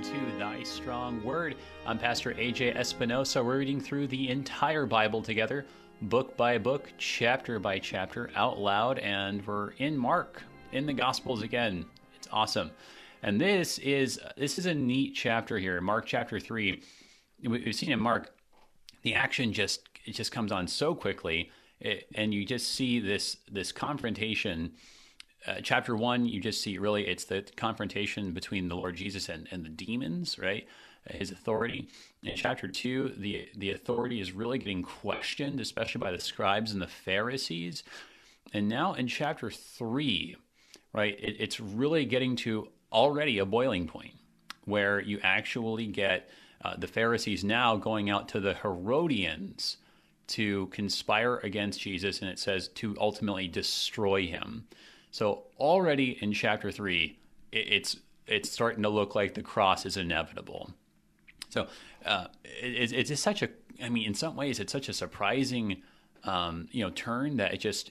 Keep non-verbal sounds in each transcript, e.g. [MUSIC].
Welcome to Thy Strong Word. I'm Pastor AJ Espinosa. We're reading through the entire Bible together, book by book, chapter by chapter, out loud, and we're in Mark, in the Gospels again. It's awesome. And this is this is a neat chapter here, Mark chapter three. We've seen in Mark, the action just it just comes on so quickly, and you just see this this confrontation uh, chapter one, you just see really it's the confrontation between the Lord Jesus and, and the demons, right? Uh, his authority. In chapter two, the the authority is really getting questioned, especially by the scribes and the Pharisees. And now in chapter three, right, it, it's really getting to already a boiling point where you actually get uh, the Pharisees now going out to the Herodians to conspire against Jesus, and it says to ultimately destroy him. So already in chapter three, it's it's starting to look like the cross is inevitable. So uh, it, it's just such a, I mean, in some ways, it's such a surprising, um, you know, turn that it just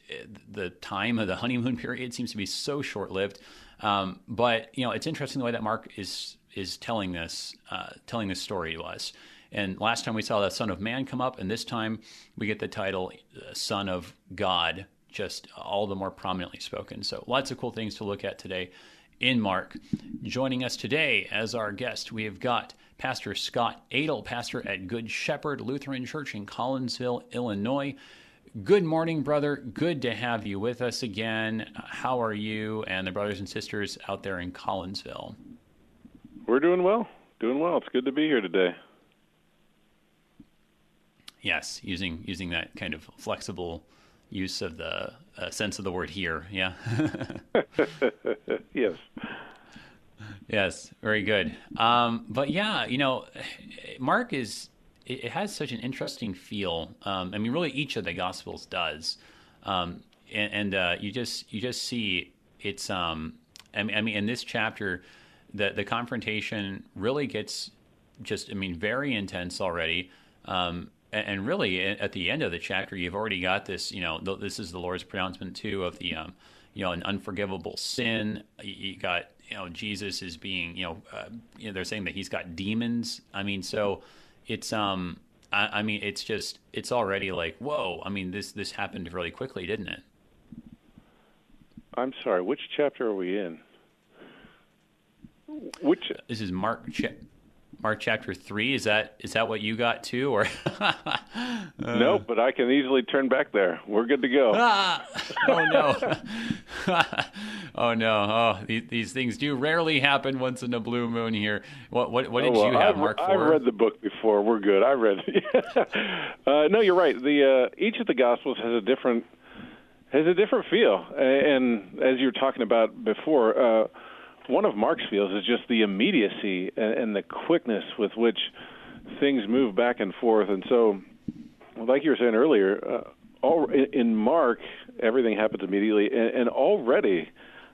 the time of the honeymoon [LAUGHS] period seems to be so short lived. Um, but you know, it's interesting the way that Mark is is telling this uh, telling this story to us. And last time we saw the Son of Man come up, and this time we get the title uh, Son of God just all the more prominently spoken. So lots of cool things to look at today in Mark. Joining us today as our guest, we have got Pastor Scott Adel, pastor at Good Shepherd Lutheran Church in Collinsville, Illinois. Good morning, brother. Good to have you with us again. How are you and the brothers and sisters out there in Collinsville? We're doing well. Doing well. It's good to be here today. Yes, using using that kind of flexible use of the uh, sense of the word here. Yeah. [LAUGHS] yes. Yes, very good. Um, but yeah, you know, Mark is it has such an interesting feel. Um, I mean, really, each of the Gospels does, um, and, and uh, you just you just see it's. Um, I mean, I mean, in this chapter, the the confrontation really gets just. I mean, very intense already. Um, and really at the end of the chapter you've already got this you know this is the lord's pronouncement too of the um, you know an unforgivable sin. You got you know jesus is being you know, uh, you know they're saying that he's got demons. I mean so it's um I, I, mean it's just it's already like whoa i mean this this happened really quickly didn't it? I'm sorry which chapter are we in? Which this is mark Mark chapter three. Is that is that what you got too, or? [LAUGHS] uh, nope, but I can easily turn back there. We're good to go. [LAUGHS] Ah, [LAUGHS] oh no! oh no! Oh, these, these, things do rarely happen once in a blue moon here. What what, what did oh, well, you have, I've, Mark? I've read the book before. We're good. I read. uh, no, you're right. The uh, each of the Gospels has a different has a different feel, and as you were talking about before uh, one of Mark's feels is just the immediacy and, and the quickness with which things move back and forth. And so, like you were saying earlier, uh, all, in Mark, everything happens immediately, and, and already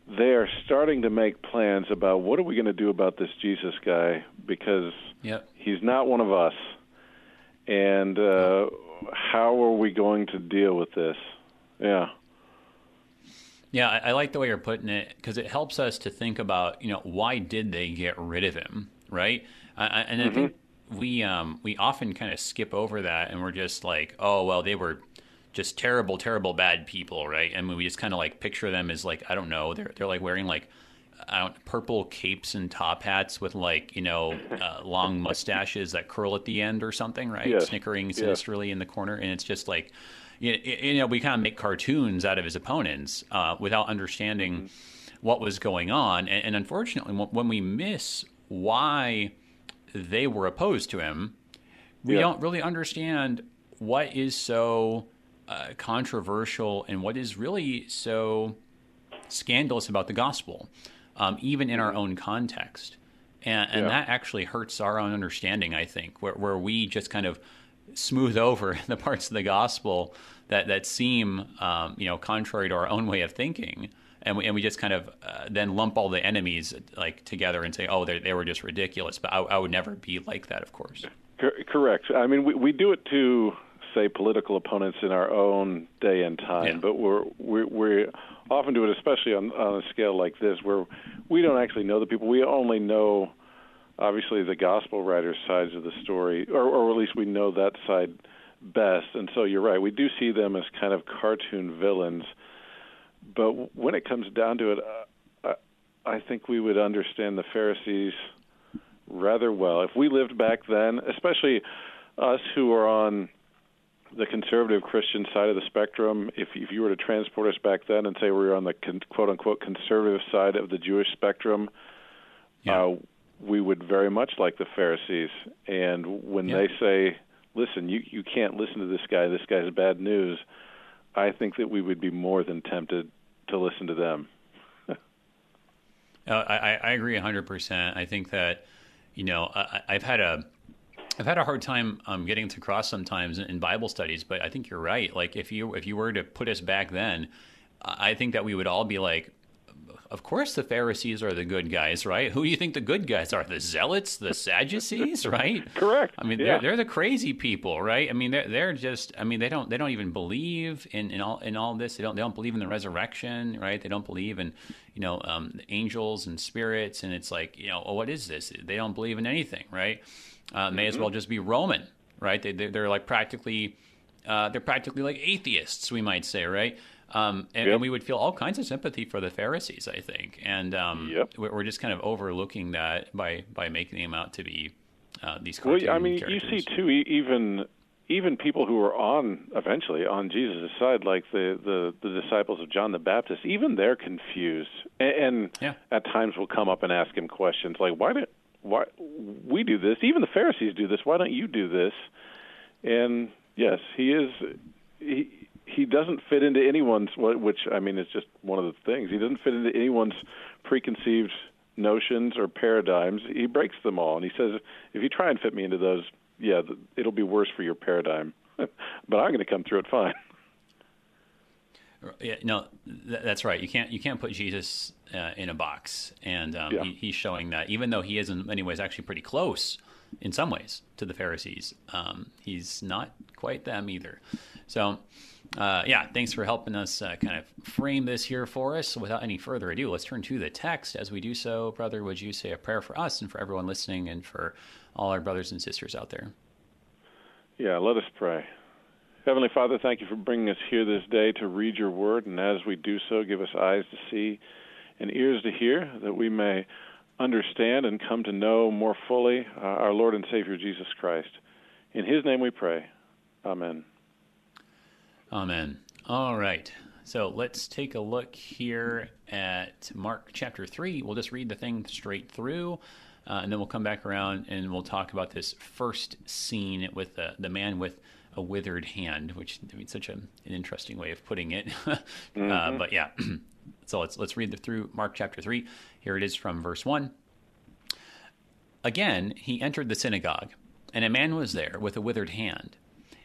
they are starting to make plans about what are we going to do about this Jesus guy because yep. he's not one of us, and uh, how are we going to deal with this? Yeah. Yeah, I, I like the way you're putting it because it helps us to think about, you know, why did they get rid of him, right? I, and mm-hmm. I think we um, we often kind of skip over that, and we're just like, oh well, they were just terrible, terrible, bad people, right? I mean, we just kind of like picture them as like I don't know, they're they're like wearing like I don't, purple capes and top hats with like you know [LAUGHS] uh, long mustaches that curl at the end or something, right? Snickering sinisterly yes. in the corner, and it's just like you, you know, we kind of make cartoons out of his opponents uh, without understanding mm-hmm. what was going on. And, and, unfortunately, when we miss why they were opposed to him, we yeah. don't really understand what is so uh, controversial and what is really so scandalous about the gospel, um, even in our mm-hmm. own context. And, and yeah. that actually hurts our own understanding, I think, where, where we just kind of smooth over [LAUGHS] the parts of the gospel that that seem um, you know contrary to our own way of thinking, and we and we just kind of uh, then lump all the enemies like together and say, oh, they they were just ridiculous. But I, I would never be like that, of course. Correct. I mean, we we do it to say political opponents in our own day and time, yeah. but we're we we often do it, especially on on a scale like this, where we don't actually know the people. We only know obviously the gospel writers' sides of the story, or, or at least we know that side best. And so you're right, we do see them as kind of cartoon villains. But when it comes down to it, uh, I think we would understand the Pharisees rather well. If we lived back then, especially us who are on the conservative Christian side of the spectrum, if if you were to transport us back then and say we were on the con, quote unquote conservative side of the Jewish spectrum, yeah. uh, we would very much like the Pharisees. And when yeah. they say, "Listen, you you can't listen to this guy. This guy's bad news," I think that we would be more than tempted to listen to them. [LAUGHS] uh, I, I agree 100%. I think that, you know, I, I've had a I've had a hard time um, getting to cross sometimes in Bible studies, but I think you're right. Like if you if you were to put us back then, I think that we would all be like, of course the Pharisees are the good guys, right? Who do you think the good guys are? The zealots, the Sadducees, [LAUGHS] right? Correct. I mean, yeah. they're they're the crazy people, right? I mean, they're they're just. I mean, they don't they don't even believe in, in all in all this. They don't they don't believe in the resurrection, right? They don't believe in you know um, angels and spirits, and it's like you know, oh, what is this? They don't believe in anything, right? uh, may mm-hmm. as well just be Roman, right? They, they, are like practically, uh, they're practically like atheists, we might say, right? Um, and, yep. and, we would feel all kinds of sympathy for the Pharisees, I think, and um, yep. we're just kind of overlooking that by by making them out to be uh, these. Well, I mean, characters. you see too, even even people who were on eventually on Jesus' side, like the, the the disciples of John the Baptist, even they're confused, and, and yeah. at times will come up and ask him questions like, "Why did why we do this? Even the Pharisees do this. Why don't you do this? And yes, he is. He he doesn't fit into anyone's. Which I mean, is just one of the things. He doesn't fit into anyone's preconceived notions or paradigms. He breaks them all, and he says, if you try and fit me into those, yeah, it'll be worse for your paradigm. [LAUGHS] but I'm going to come through it fine. Yeah, no, that's right. You can't you can't put Jesus uh, in a box, and um, yeah. he, he's showing that even though he is in many ways actually pretty close in some ways to the Pharisees, um, he's not quite them either. So, uh, yeah, thanks for helping us uh, kind of frame this here for us. Without any further ado, let's turn to the text. As we do so, brother, would you say a prayer for us and for everyone listening, and for all our brothers and sisters out there? Yeah, let us pray. Heavenly Father, thank you for bringing us here this day to read your word, and as we do so, give us eyes to see and ears to hear, that we may understand and come to know more fully uh, our Lord and Savior Jesus Christ. In his name we pray. Amen. Amen. All right. So let's take a look here at Mark chapter 3. We'll just read the thing straight through, uh, and then we'll come back around and we'll talk about this first scene with the, the man with a withered hand, which I mean, such a, an interesting way of putting it. [LAUGHS] uh, mm-hmm. But yeah, [CLEARS THROAT] so let's let's read the, through Mark chapter three. Here it is from verse one. Again, he entered the synagogue, and a man was there with a withered hand.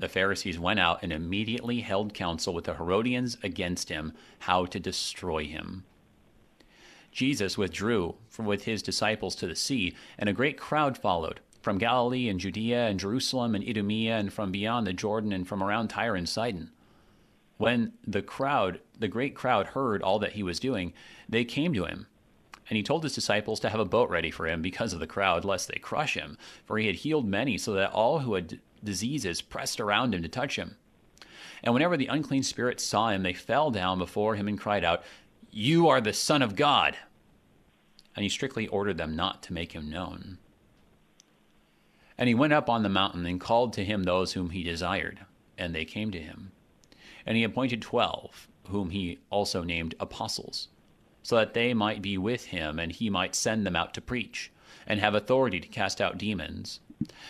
The Pharisees went out and immediately held counsel with the Herodians against him, how to destroy him. Jesus withdrew with his disciples to the sea, and a great crowd followed from Galilee and Judea and Jerusalem and Idumea and from beyond the Jordan and from around Tyre and Sidon. When the crowd, the great crowd, heard all that he was doing, they came to him. And he told his disciples to have a boat ready for him because of the crowd, lest they crush him. For he had healed many, so that all who had diseases pressed around him to touch him. And whenever the unclean spirits saw him, they fell down before him and cried out, You are the Son of God! And he strictly ordered them not to make him known. And he went up on the mountain and called to him those whom he desired, and they came to him. And he appointed twelve, whom he also named apostles, so that they might be with him, and he might send them out to preach, and have authority to cast out demons.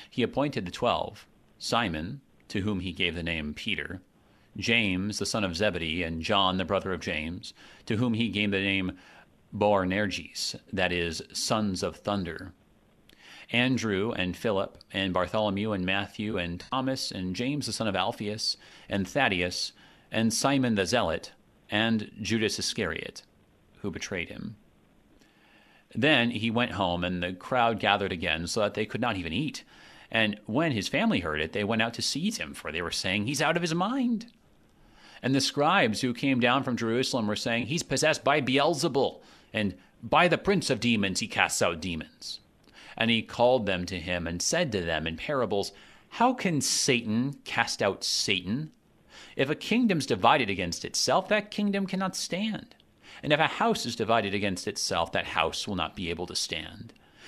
He appointed the twelve Simon, to whom he gave the name Peter, James the son of Zebedee, and John the brother of James, to whom he gave the name Boanerges, that is, sons of thunder Andrew and Philip and Bartholomew and Matthew and Thomas and James the son of Alphaeus and Thaddaeus and Simon the Zealot and Judas Iscariot, who betrayed him. Then he went home, and the crowd gathered again, so that they could not even eat. And when his family heard it, they went out to seize him, for they were saying, He's out of his mind. And the scribes who came down from Jerusalem were saying, He's possessed by Beelzebul, and by the prince of demons he casts out demons. And he called them to him and said to them in parables, How can Satan cast out Satan? If a kingdom's divided against itself, that kingdom cannot stand. And if a house is divided against itself, that house will not be able to stand.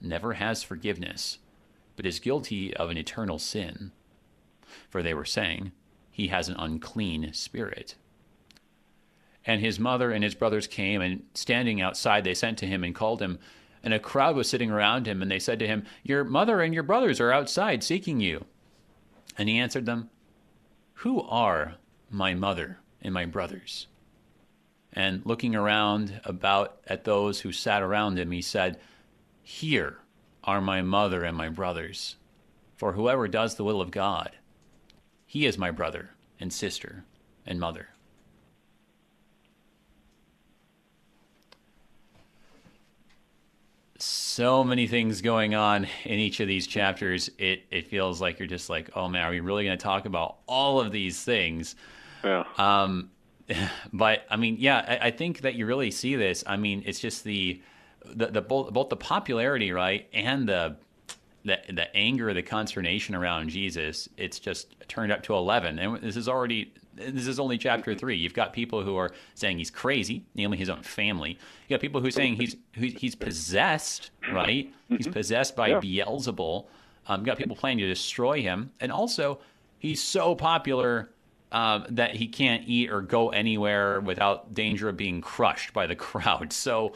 never has forgiveness, but is guilty of an eternal sin. For they were saying, He has an unclean spirit. And his mother and his brothers came, and standing outside, they sent to him and called him. And a crowd was sitting around him, and they said to him, Your mother and your brothers are outside seeking you. And he answered them, Who are my mother and my brothers? And looking around about at those who sat around him, he said, Here are my mother and my brothers. For whoever does the will of God, he is my brother and sister and mother. so many things going on in each of these chapters. It it feels like you're just like, oh man, are we really going to talk about all of these things? Yeah. Um, [LAUGHS] but I mean, yeah, I, I, think that you really see this. I mean, it's just the the, the both both the popularity, right, and the the the anger, the consternation around Jesus. It's just turned up to eleven, and this is already this is only chapter three. You've got people who are saying he's crazy, namely his own family. You got people who are saying he's he's possessed, right? Mm-hmm. He's possessed by yeah. Beelzebul. Um, you got people planning to destroy him, and also he's so popular um, that he can't eat or go anywhere without danger of being crushed by the [LAUGHS] crowd. So,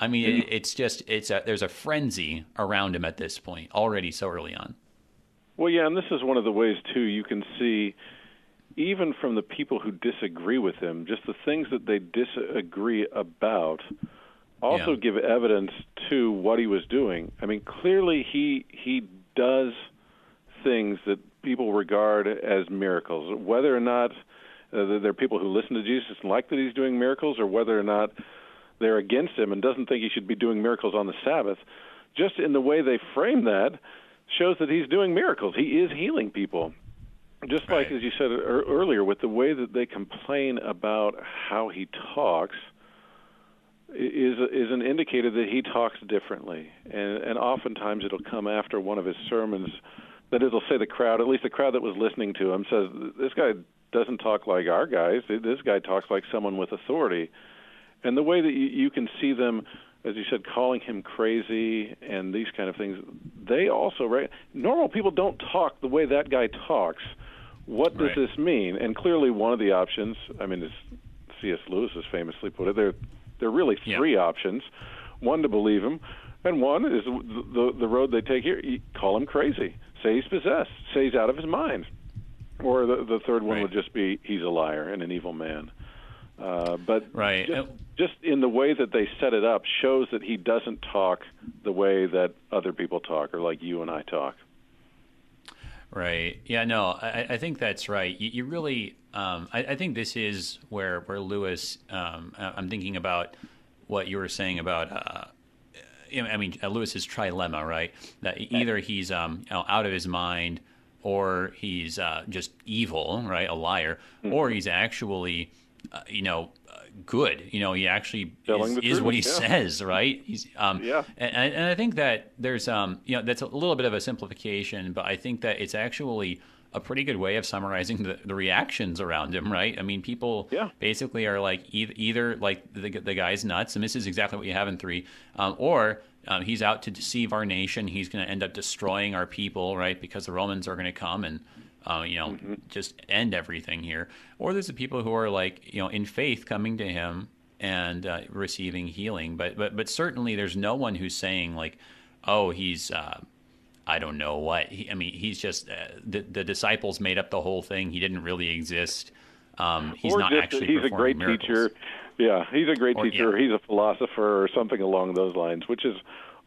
I mean, it, it's just it's a, there's a frenzy around him at this point already so early on. Well, yeah, and this is one of the ways too you can see even from the people who disagree with him, just the things that they disagree about also yeah. give evidence to what he was doing. I mean, clearly he he does things that people regard as miracles, whether or not uh, there are people who listen to Jesus and like that he's doing miracles, or whether or not they're against him and doesn't think he should be doing miracles on the Sabbath. Just in the way they frame that shows that he's doing miracles. He is healing people just right. like as you said earlier, with the way that they complain about how he talks, is is an indicator that he talks differently, and and oftentimes it'll come after one of his sermons that it'll say the crowd, at least the crowd that was listening to him, says this guy doesn't talk like our guys. This guy talks like someone with authority, and the way that you, you can see them as you said, calling him crazy and these kind of things, they also right. Normal people don't talk the way that guy talks. What does right. this mean? And clearly, one of the options, I mean, as C.S. Lewis has famously put it, there there are really three yeah. options. One to believe him, and one is the, the the road they take here. You call him crazy. Say he's possessed. Say he's out of his mind. Or the the third one right. would just be he's a liar and an evil man. Uh, but right. just, just in the way that they set it up shows that he doesn't talk the way that other people talk or like you and I talk. Right. Yeah. No, I, I think that's right. You, you really, um, I, I, think this is where where Lewis. Um, I'm thinking about what you were saying about. Uh, I mean, uh, Lewis's trilemma, right? That either he's um, you know, out of his mind, or he's uh, just evil, right? A liar, mm-hmm. or he's actually, uh, you know, good. You know, he actually is, is, what he yeah. says, right? He's, um, yeah. And, and, I think that there's, um, you know, that's a little bit of a simplification, but I think that it's actually a pretty good way of summarizing the, the reactions around him, right? I mean, people yeah. basically are like either, either like the, the guy's nuts, and this is exactly what you have in three, um, or um, he's out to deceive our nation. He's going to end up destroying our people, right? Because the Romans are going to come and uh, you know mm-hmm. just end everything here. Or there's the people who are like you know in faith coming to him and uh, receiving healing. But but but certainly there's no one who's saying like, oh, he's uh, I don't know what. He, I mean, he's just uh, the the disciples made up the whole thing. He didn't really exist. Um, he's or not just, actually. He's a great miracles. teacher. Yeah, he's a great or, teacher. Yeah. He's a philosopher or something along those lines, which is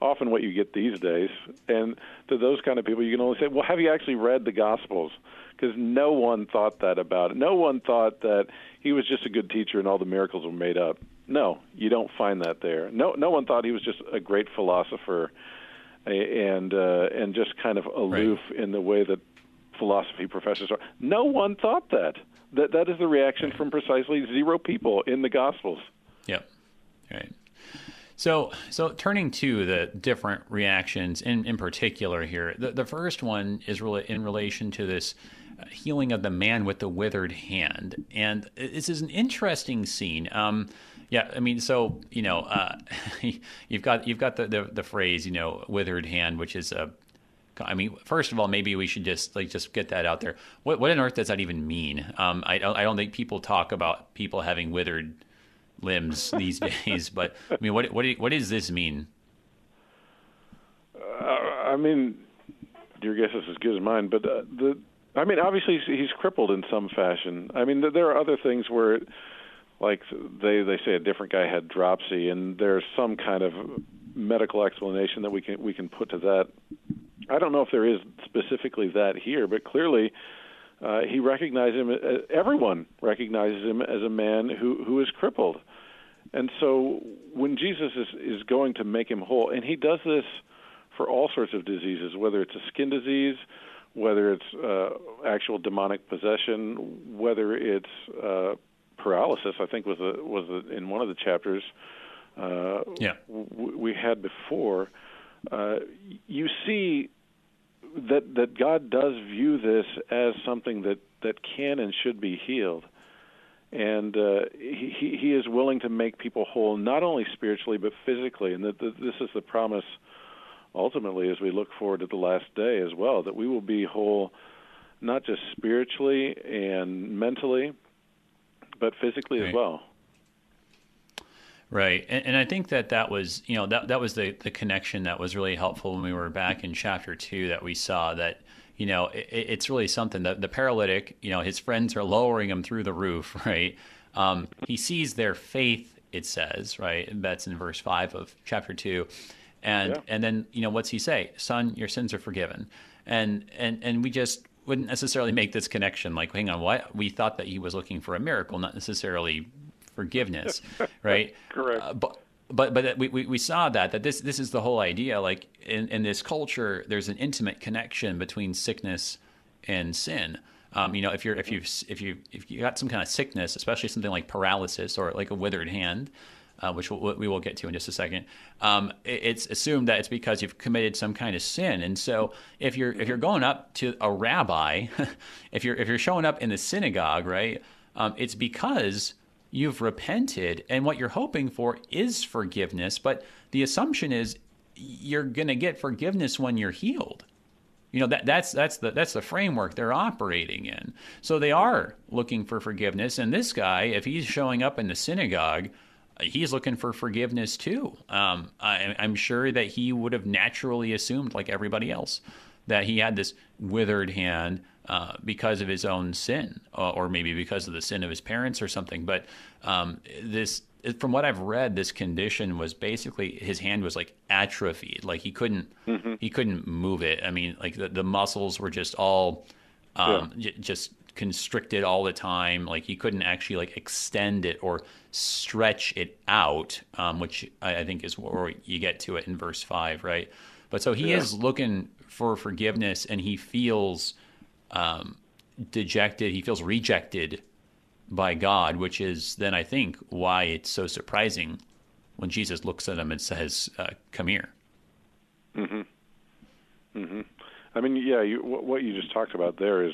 often what you get these days. And to those kind of people, you can only say, "Well, have you actually read the Gospels?" Because no one thought that about it. No one thought that he was just a good teacher and all the miracles were made up. No, you don't find that there. No, no one thought he was just a great philosopher and uh, and just kind of aloof right. in the way that philosophy professors are. No one thought that. That that is the reaction from precisely zero people in the Gospels. Yep. Right. So, so turning to the different reactions in, in particular here, the, the first one is really in relation to this healing of the man with the withered hand. And this is an interesting scene. Um, yeah, I mean, so you know, uh, [LAUGHS] you've got you've got the, the, the phrase, you know, withered hand, which is a I mean, first of all, maybe we should just like just get that out there. What what on earth does that even mean? Um, I don't I don't think people talk about people having withered limbs these [LAUGHS] days. But I mean, what what what does this mean? Uh, I mean, your guess is as good as mine. But uh, the I mean, obviously he's, he's crippled in some fashion. I mean, there are other things where, like they they say a different guy had dropsy, and there's some kind of medical explanation that we can we can put to that. I don't know if there is specifically that here, but clearly uh, he recognized him. Uh, everyone recognizes him as a man who who is crippled, and so when Jesus is is going to make him whole, and he does this for all sorts of diseases, whether it's a skin disease, whether it's uh, actual demonic possession, whether it's uh, paralysis. I think was a, was a, in one of the chapters. Uh, yeah. w- we had before. Uh, you see that that God does view this as something that that can and should be healed, and uh, he he is willing to make people whole not only spiritually but physically, and that, this is the promise ultimately as we look forward to the last day as well that we will be whole not just spiritually and mentally but physically right. as well right. And, and, i think that that was you know that that was the the connection that was really helpful when we were back in chapter 2 that we saw that you know it, it's really something that the paralytic you know his friends are lowering him through the roof [LAUGHS] right? Um, he sees their faith it says right? That's in verse 5 of chapter 2 and yeah. and then you know what's he say? Son your sins are forgiven. And and and we just wouldn't necessarily make this connection like hang on what we thought that he was looking for a miracle not necessarily forgiveness [LAUGHS] right? Correct. Uh, but but but we, we, we saw that that this this is the whole idea like in, in this culture there's an intimate connection between sickness and sin. Um, you know if you're if you if you if you got some kind of sickness especially something like paralysis or like a withered hand uh, which we'll, we will get to in just a second. Um, it's assumed that it's because you've committed some kind of sin, and so if you're if you're going up to a rabbi, [LAUGHS] if you're if you're showing up in the synagogue, right, um, it's because you've repented, and what you're hoping for is forgiveness. But the assumption is you're going to get forgiveness when you're healed. You know that that's that's the that's the framework they're operating in. So they are looking for forgiveness, and this guy, if he's showing up in the synagogue he's looking for forgiveness too. Um, I, am sure that he would have naturally assumed, like everybody else, that he had this withered hand uh, because of his own sin, or, or, maybe because of the sin of his parents or something. But um, this, from what I've read, this condition was basically his hand was like atrophied, like he couldn't mm-hmm. he couldn't move it. I mean, like the, the muscles were just all um, yeah. j- just constricted all the time. Like he couldn't actually like extend it or stretch it out, um, which I, I, think is where you get to it in verse five, right? But so he yeah. is looking for forgiveness, and he feels um, dejected. He feels rejected by God, which is then I think why it's so surprising when Jesus looks at him and says, uh, "Come here." Mm-hmm. Mm-hmm. I mean, yeah, you, what you just talked about there is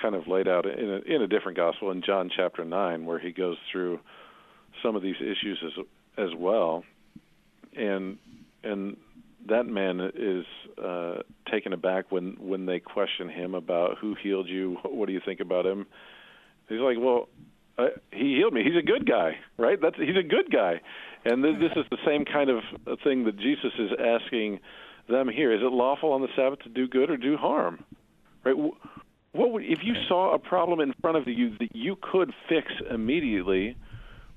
kind of laid out in a, in a different gospel in John chapter nine, where he goes through some of these issues as as well. And and that man is uh, taken aback when when they question him about who healed you. What do you think about him? He's like, well, uh, he healed me. He's a good guy, right? That's he's a good guy, and this, this is the same kind of thing that Jesus is asking them here. Is it lawful on the Sabbath to do good or do harm? Right? What would if you saw a problem in front of you that you could fix immediately?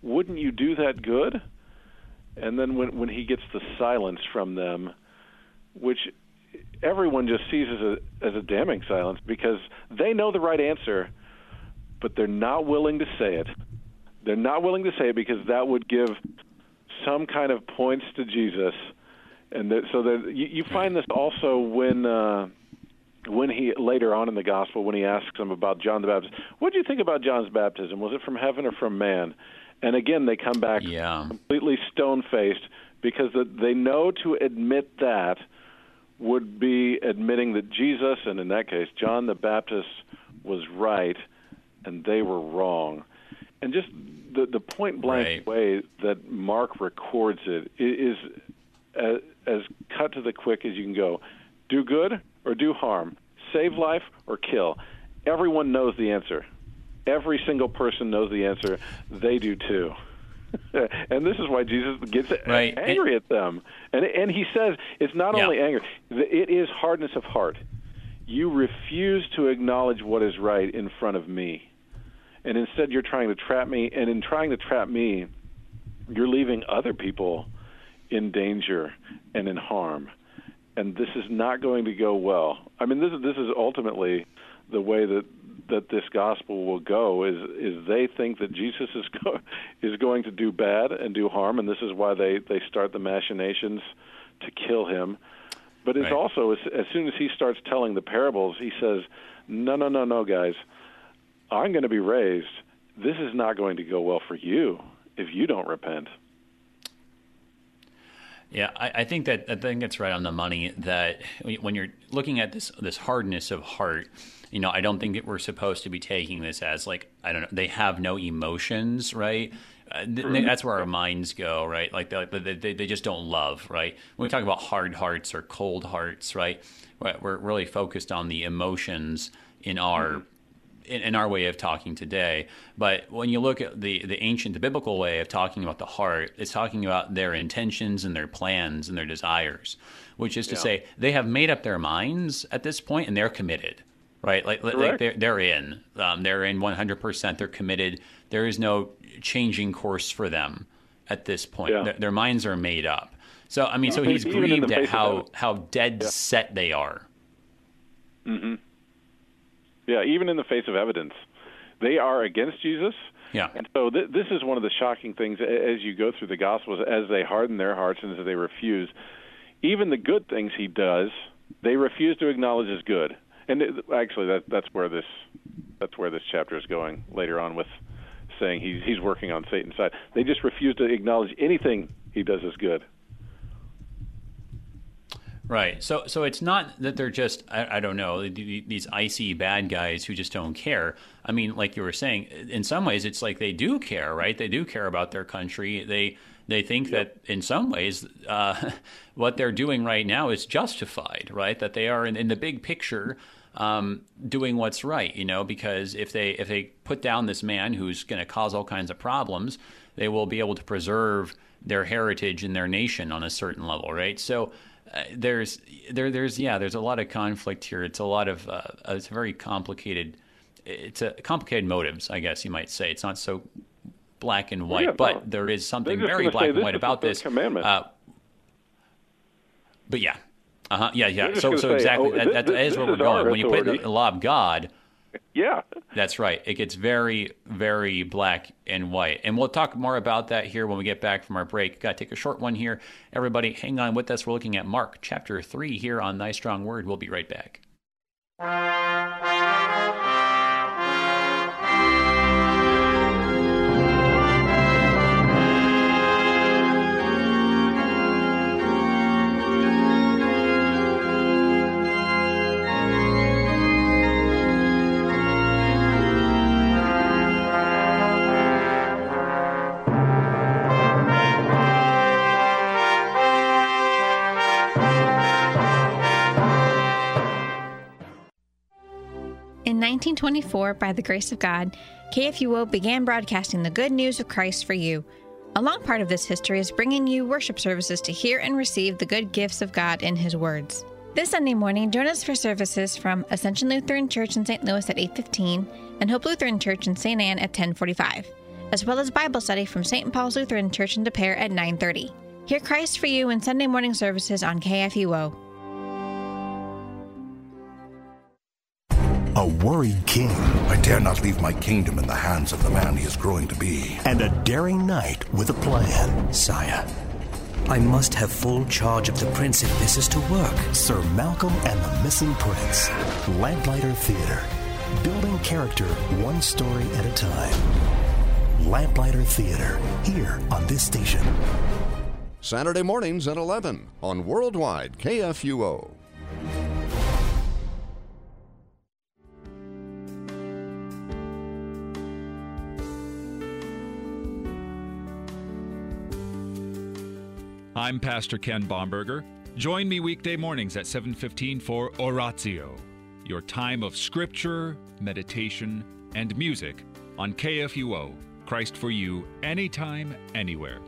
Wouldn't you do that good? And then when when he gets the silence from them, which everyone just sees as a as a damning silence because they know the right answer, but they're not willing to say it. They're not willing to say it because that would give some kind of points to Jesus, and that, so that you, you find this also when. Uh, when he later on in the gospel when he asks them about John the Baptist, what do you think about John's baptism? Was it from heaven or from man? And again, they come back yeah. completely stone faced because they know to admit that would be admitting that Jesus, and in that case, John the Baptist, was right and they were wrong. And just the, the point blank right. way that Mark records it is as, as cut to the quick as you can go. Do good or do harm, save life or kill. Everyone knows the answer. Every single person knows the answer. They do too. [LAUGHS] and this is why Jesus gets right. angry at them. And and he says it's not yeah. only anger; it is hardness of heart. You refuse to acknowledge what is right in front of me, and instead you're trying to trap me. And in trying to trap me, you're leaving other people in danger and in harm. And this is not going to go well. I mean, this is this is ultimately the way that that this gospel will go is is they think that Jesus is go, is going to do bad and do harm, and this is why they they start the machinations to kill him. But it's right. also as, as soon as he starts telling the parables, he says, "No, no, no, no, guys, I'm going to be raised. This is not going to go well for you if you don't repent." Yeah, I, I, think that I think it's right on the money that when you're looking at this this hardness of heart, you know, I don't think that we're supposed to be taking this as like I don't know, they have no emotions, right? Uh, th- that's where our minds go, right? Like they, they, they just don't love, right? When we talk about hard hearts or cold hearts, right? We're really focused on the emotions in our mm-hmm in, in, our way of talking today. But when you look at the, the ancient, the biblical way of talking about the heart, it's talking about their intentions and their plans and their desires, which is to yeah. say they have made up their minds at this point and they're committed, right? Like, like they're, they're in. Um, they're in 100%. They're committed. There is no changing course for them at this point. Yeah. Their, their, minds are made up. So, I mean, so he's grieved at how, how dead yeah. set they are. Mm-hmm. Yeah, even in the face of evidence, they are against Jesus. Yeah. And so th- this is one of the shocking things as you go through the Gospels, as they harden their hearts and as they refuse. Even the good things he does, they refuse to acknowledge as good. And it, actually, that, that's where this that's where this chapter is going later on with saying he's he's working on Satan's side. They just refuse to acknowledge anything he does as good. Right. So so it's not that they're just I, I, don't know these icy bad guys who just don't care. I mean, like you were saying, in some ways it's like they do care, right? They do care about their country. They they think yep. that in some ways uh, [LAUGHS] what they're doing right now is justified, right? That they are in, in the big picture um, doing what's right, you know, because if they if they put down this man who's going to cause all kinds of problems, they will be able to preserve their heritage and their nation on a certain level, right? So there's there there's yeah there's a lot of conflict here. It's a lot of uh, it's very complicated. It's a complicated motives, I guess you might say. It's not so black and white, yeah, but no. there is something very black and white about this commandment. Uh, but yeah, uh huh, yeah, yeah. So so say, exactly oh, that, this, that is where we're going. When you put the law of God [LAUGHS] yeah. That's right. It gets very, very black and white. And we'll talk more about that here when we get back from our break. Got to take a short one here. Everybody, hang on with us. We're looking at Mark chapter 3 here on Thy Strong Word. We'll be right back. In 1924, by the grace of God, KFUO began broadcasting the good news of Christ for you. A long part of this history is bringing you worship services to hear and receive the good gifts of God in His words. This Sunday morning, join us for services from Ascension Lutheran Church in St. Louis at 8:15 and Hope Lutheran Church in St. Anne at 10:45, as well as Bible study from St. Paul's Lutheran Church in De Pere at 9:30. Hear Christ for you in Sunday morning services on KFUO. Worried king. I dare not leave my kingdom in the hands of the man he is growing to be. And a daring knight with a plan. Sire, I must have full charge of the prince if this is to work. Sir Malcolm and the Missing Prince. Lamplighter Theater. Building character one story at a time. Lamplighter Theater, here on this station. Saturday mornings at 11 on Worldwide KFUO. I'm Pastor Ken Bomberger. Join me weekday mornings at 7:15 for Oratio, your time of scripture, meditation, and music on KFUO. Christ for you anytime anywhere.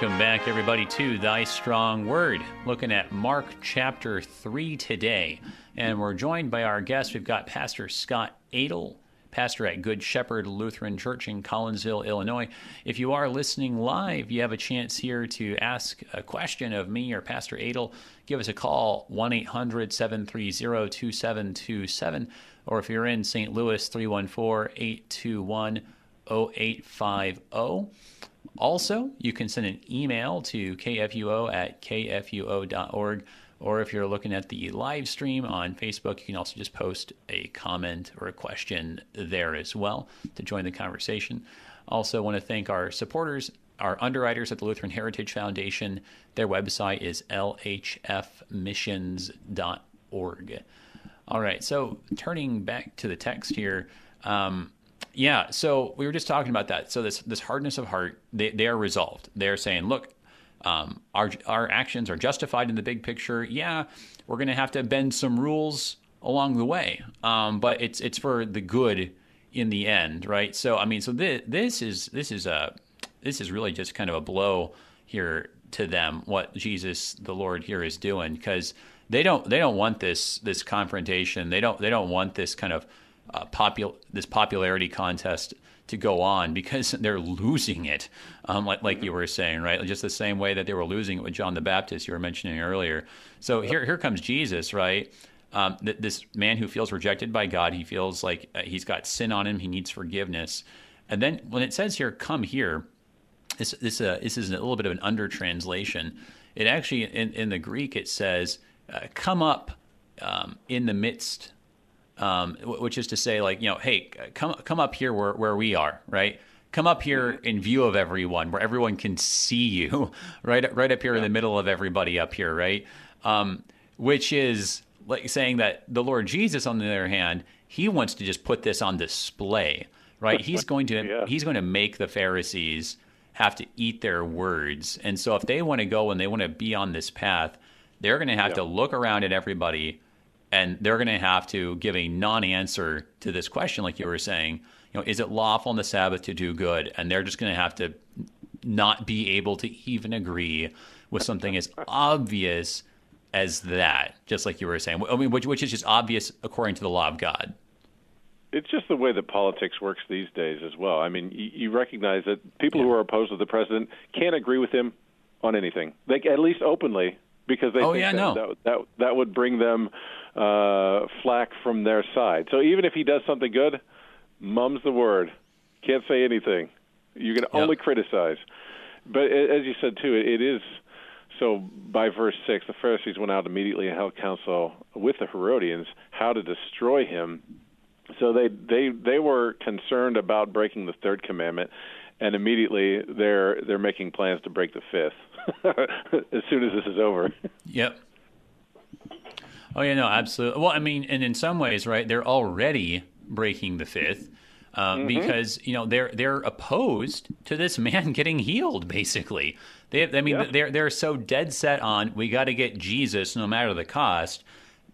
Welcome back, everybody, to Thy Strong Word. Looking at Mark chapter 3 today. And we're joined by our guest. We've got Pastor Scott Adel, pastor at Good Shepherd Lutheran Church in Collinsville, Illinois. If you are listening live, you have a chance here to ask a question of me or Pastor Adel. Give us a call, 1 800 730 2727. Or if you're in St. Louis, 314 821 0850. Also, you can send an email to kfuo at kfuo.org, or if you're looking at the live stream on Facebook, you can also just post a comment or a question there as well to join the conversation. Also, want to thank our supporters, our underwriters at the Lutheran Heritage Foundation. Their website is lhfmissions.org. All right, so turning back to the text here. Um, yeah, so we were just talking about that. So this this hardness of heart, they, they are resolved. They're saying, look, um, our our actions are justified in the big picture. Yeah, we're going to have to bend some rules along the way, um, but it's it's for the good in the end, right? So I mean, so this this is this is a this is really just kind of a blow here to them what Jesus the Lord here is doing because they don't they don't want this this confrontation. They don't they don't want this kind of uh, popul- this popularity contest to go on because [LAUGHS] they're losing it, um, like, like you were saying, right? Just the same way that they were losing it with John the Baptist, you were mentioning earlier. So here, here comes Jesus, right? Um, th- this man who feels rejected by God, he feels like uh, he's got sin on him, he needs forgiveness. And then when it says here, come here, this, this, uh, this is a little bit of an under translation. It actually, in, in the Greek, it says, uh, come up um, in the midst um, which is to say, like, you know, hey, come come up here where, where we are, right? Come up here mm-hmm. in view of everyone, where everyone can see you, [LAUGHS] right? Right up here yeah. in the middle of everybody up here, right? Um, which is like saying that the Lord Jesus, on the other hand, he wants to just put this on display, right? He's [LAUGHS] going to yeah. he's going to make the Pharisees have to eat their words, and so if they want to go and they want to be on this path, they're going to have yeah. to look around at everybody and they're going to have to give a non-answer to this question like you were saying you know is it lawful on the sabbath to do good and they're just going to have to not be able to even agree with something as obvious as that just like you were saying i mean which, which is just obvious according to the law of god it's just the way that politics works these days as well. I mean, you, you recognize that people yeah. who are opposed to the president can't agree with him on anything, like at least openly, because they oh, think yeah, that, no. that that that would bring them uh, flack from their side. So even if he does something good, mum's the word. Can't say anything. You can yep. only criticize. But as you said too, it is so. By verse six, the Pharisees went out immediately and held counsel with the Herodians how to destroy him. So they they they were concerned about breaking the third commandment, and immediately they're they're making plans to break the fifth [LAUGHS] as soon as this is over. Yep. Oh yeah, no, absolutely. Well, I mean, and in some ways, right? They're already breaking the fifth. Uh, mm-hmm. Because you know they're they're opposed to this [LAUGHS] man getting healed. Basically, they I mean yeah. they're they're so dead set on we got to get Jesus no matter the cost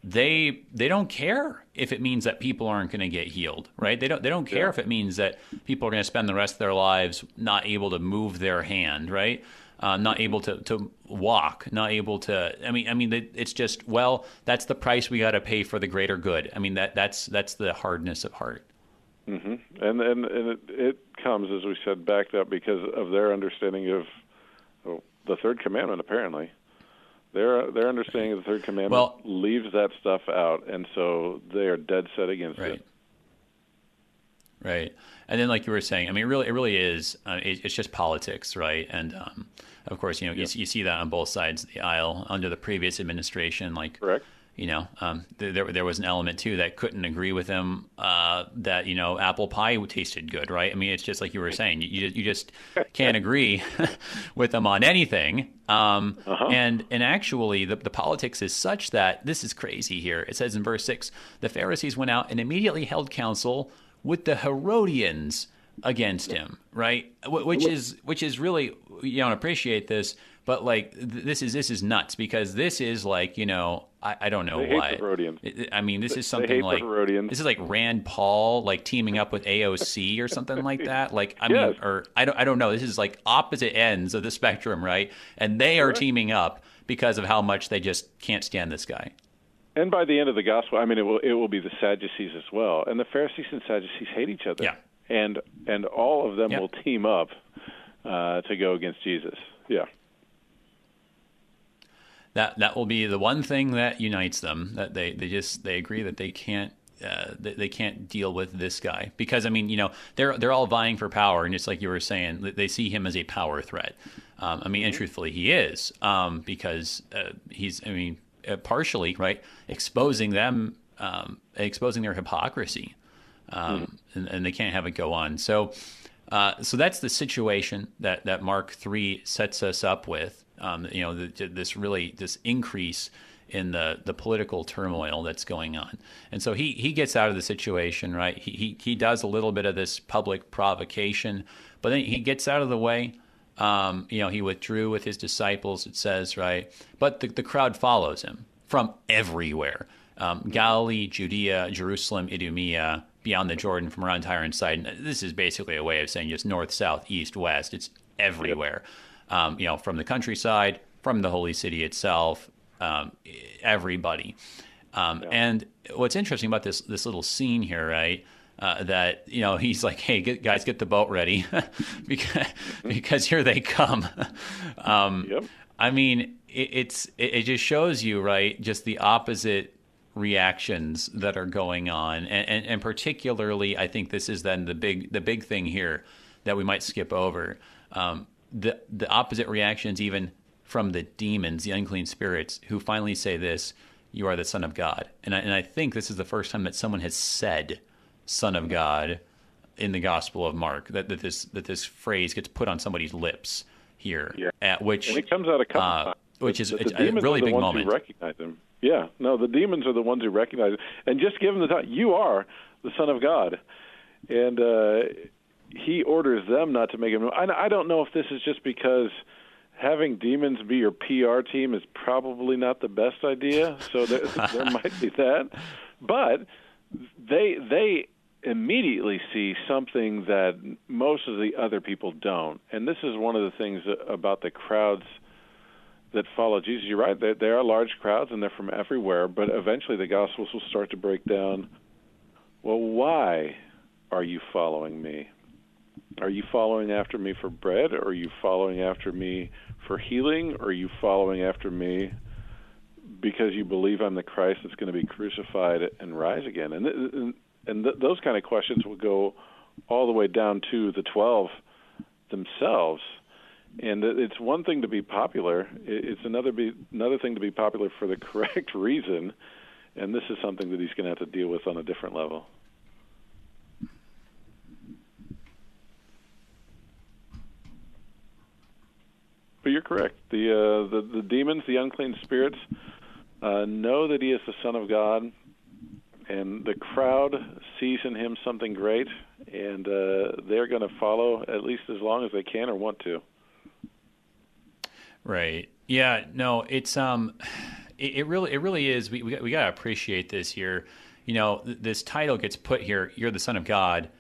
they they don't care if it means that people aren't going to get healed, right? They don't they don't care yeah. if it means that people are going to spend the rest of their lives not able to move their hand, right? Uh, not able to, to walk, not able to. I mean, I mean, it's just well, that's the price we got to pay for the greater good. I mean, that that's that's the hardness of heart. Mm-hmm. And and and it, it comes as we said backed up because of their understanding of oh, the third commandment, apparently. Their their understanding of the third commandment well, leaves that stuff out, and so they are dead set against right. it. Right, and then like you were saying, I mean, it really, it really is. Uh, it, it's just politics, right? And um, of course, you know, yep. you, you, see that on both sides of the aisle under the previous administration. Like, correct you know, um, there there was an element too that couldn't agree with them uh, that you know apple pie tasted good, right? I mean, it's just like you were saying, you you just can't agree [LAUGHS] with them on anything. Um, uh-huh. And and actually, the the politics is such that this is crazy. Here it says in verse six, the Pharisees went out and immediately held counsel with the Herodians against him, right? Which is which is really you don't appreciate this but like this is this is nuts because this is like you know I, I don't know they what. Hate the Herodians. I mean, this is something like this is like Rand Paul like teaming up with AOC or something like [LAUGHS] that. Like I yes. mean, or I don't I don't know. This is like opposite ends of the spectrum, right? And they are teaming up because of how much they just can't stand this guy. And by the end of the gospel, I mean it will it will be the Sadducees as well. And the Pharisees and Sadducees hate each other. Yeah. And and all of them will team up uh, to go against Jesus. Yeah that that will be the one thing that unites them. That they, they just they agree that they can't uh, they, they, can't deal with this guy because I mean you know they're they're all vying for power and just like you were saying they see him as a power threat. Um, I mean and mm-hmm. truthfully he is um, because uh, he's I mean uh, partially right exposing them um, exposing their hypocrisy mm. and, and, they can't have it go on. So. Uh, so that's the situation that, that Mark three sets us up with, um, you know, the, this really this increase in the the political turmoil that's going on. And so he he gets out of the situation, right? He he, he does a little bit of this public provocation, but then he gets out of the way. Um, you know, he withdrew with his disciples. It says right, but the, the crowd follows him from everywhere. Um, Galilee, Judea, Jerusalem, Idumea, beyond the Jordan, from around Tyre and Sidon. This is basically a way of saying just north, south, east, west. It's everywhere. Yep um, you know, from the countryside, from the holy city itself, um, everybody. Um, yeah. And what's interesting about this this little scene here, right? Uh, that you know he's like, "Hey, get, guys, get the boat ready [LAUGHS] because because here they come." [LAUGHS] um, yep. I mean, it, it's it, it, just shows you, right? Just the opposite reactions that are going on, and, and, and particularly, I think this is then the big the big thing here that we might skip over. Um, the the opposite reactions even from the demons, the unclean spirits, who finally say this: "You are the Son of God." And I, and I think this is the first time that someone has said "Son of God" in the Gospel of Mark. That, that this that this phrase gets put on somebody's lips here, yeah. at which and it comes out a couple uh, times. Which is the a really big moment. recognize him. Yeah, no, the demons are the ones who recognize him, and just give him the time. You are the Son of God, and uh, he orders them not to make him. I, I don't know if this is just because having demons be your PR team is probably not the best idea. So there, there [LAUGHS] might be that, but they they immediately see something that most of the other people don't, and this is one of the things about the crowds that follow Jesus. You're right; they, they are large crowds and they're from everywhere. But eventually, the Gospels will start to break down. Well, why are you following me? Are you following after me for bread? Or are you following after me for healing? Or are you following after me because you believe I'm the Christ that's going to be crucified and rise again? And and, th- those kind of questions will go all the way down to the twelve themselves. And it's one thing to be popular; it's another be another thing to be popular for the [LAUGHS] correct reason. And this is something that he's going to have to deal with on a different level. But you're correct. The uh, the the demons, the unclean spirits, uh, know that he is the Son of God, and the crowd sees in him something great, and uh, they're going to follow at least as long as they can or want to. Right. Yeah. No. It's um, it, it really it really is. We we, we got to appreciate this here. You know, th- this title gets put here. You're the Son of God,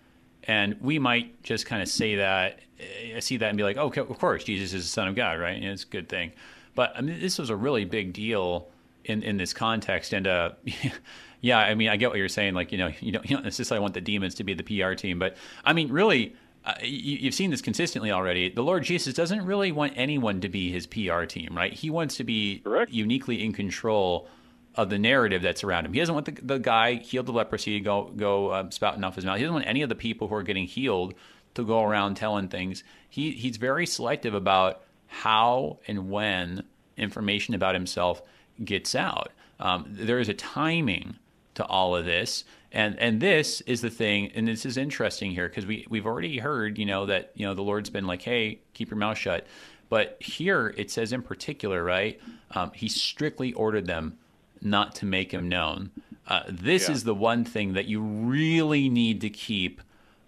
and we might just kind of say that, uh, see that, and be like, okay, of course, Jesus is the Son of God, right? And it's a good thing. But I mean, this was a really big deal in in this context, and uh, [LAUGHS] yeah, I mean, I get what you're saying. Like, you know, [LAUGHS] you don't, you don't necessarily want the demons to be the PR team, but I mean, really, uh, you, you've seen this consistently already. The Lord Jesus doesn't really want anyone to be his PR team, right? He wants to be Correct. uniquely in control of the narrative that's around him. He doesn't want the, the guy healed of leprosy to go go uh, spouting off his mouth. He doesn't want any of the people who are getting healed to go around telling things. He he's very selective about how and when information about himself gets out. Um, there is a timing to all of this, and and this is the thing, and this is interesting here because we we've already heard, you know, that you know the Lord's been like, hey, keep your mouth shut. But here it says in particular, right? Um, he strictly ordered them not to make him known. Uh, this Yeah. is the one thing that you really need to keep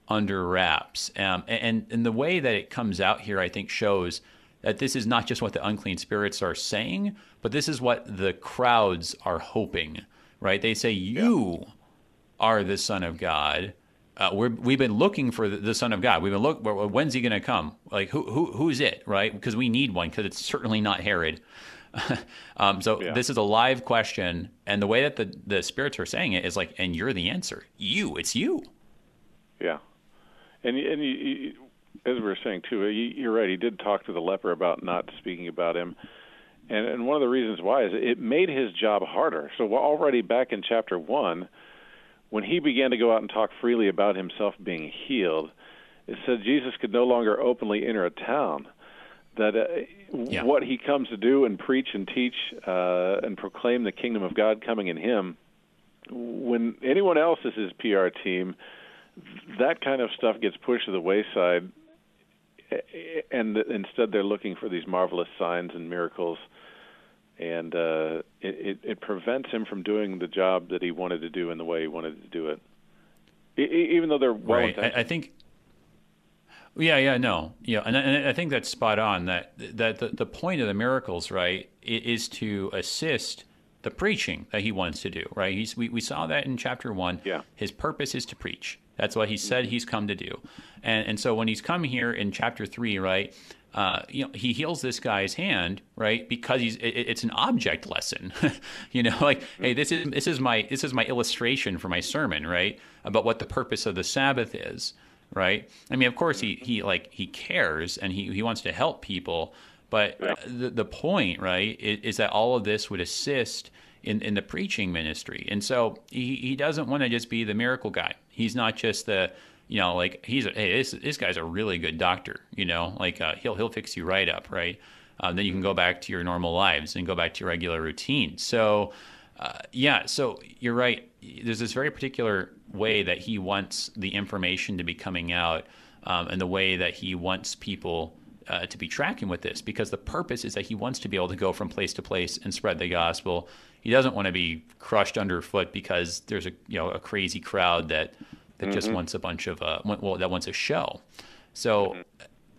under wraps. Um, and, and the way that it comes out here, I think, shows that this is not just what the unclean spirits are saying, but this is what the crowds are hoping, right? They say, You are the Son of God. Uh, we're, we've been looking for the, the Son of God. We've been look. When's he going to come? Like who, who who's it? Right? Because we need one. Because it's certainly not Herod. [LAUGHS] um, so Yeah. this is a live question, and the way that the the spirits are saying it is like, and you're the answer. You, it's you. Yeah, and and you, you, as we were saying too, you're right. He did talk to the leper about not speaking about him, and and one of the reasons why is it made his job harder. So already back in chapter one, when he began to go out and talk freely about himself being healed, it said Jesus could no longer openly enter a town. That uh, Yeah. what he comes to do and preach and teach uh, and proclaim the kingdom of God coming in him. When anyone else is his PR team, that kind of stuff gets pushed to the wayside, and instead they're looking for these marvelous signs and miracles, and uh, it, it, it prevents him from doing the job that he wanted to do in the way he wanted to do it. E- even though they're well right. I, I think. Yeah, yeah, no, yeah, and, and I think that's spot on. That that the, the point of the miracles, right, is to assist the preaching that he wants to do. Right, he's we, we saw that in chapter one. Yeah. his purpose is to preach. That's what he said he's come to do, and and so when he's come here in chapter three, right, uh, you know, he heals this guy's hand, right, because he's it, it's an object lesson, [LAUGHS] you know, like hey, this is this is my this is my illustration for my sermon, right, about what the purpose of the Sabbath is, right. I mean, of course, he he like he cares and he he wants to help people, but the the point, right, is, is that all of this would assist in, in the preaching ministry. And so he, he doesn't want to just be the miracle guy. He's not just the, you know, like he's a, hey, this this guy's a really good doctor. You know, like uh, he'll he'll fix you right up, right? Um, then you can go back to your normal lives and go back to your regular routine. So, uh, yeah, so you're right. There's this very particular way that he wants the information to be coming out, um, and the way that he wants people uh, to be tracking with this because the purpose is that he wants to be able to go from place to place and spread the gospel. He doesn't want to be crushed underfoot because there's a you know a crazy crowd that that just wants a bunch of uh, well that wants a show. So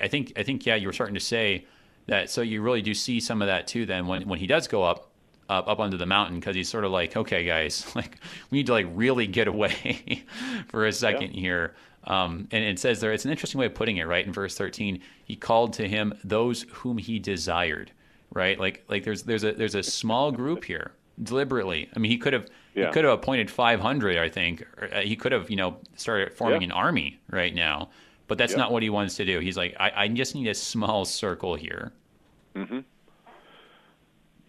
I think I think yeah you were starting to say that so you really do see some of that too then when when he does go up up up onto the mountain because he's sort of like okay guys [LAUGHS] like we need to like really get away [LAUGHS] for a second here. Um, and it says there it's an interesting way of putting it right in verse 13 he called to him those whom he desired right? Like like there's there's a there's a small group here deliberately. I mean he could have Yeah. he could have appointed 500 i think uh, he could have you know started forming Yeah. an army right now but that's Yeah. not what he wants to do he's like I, I just need a small circle here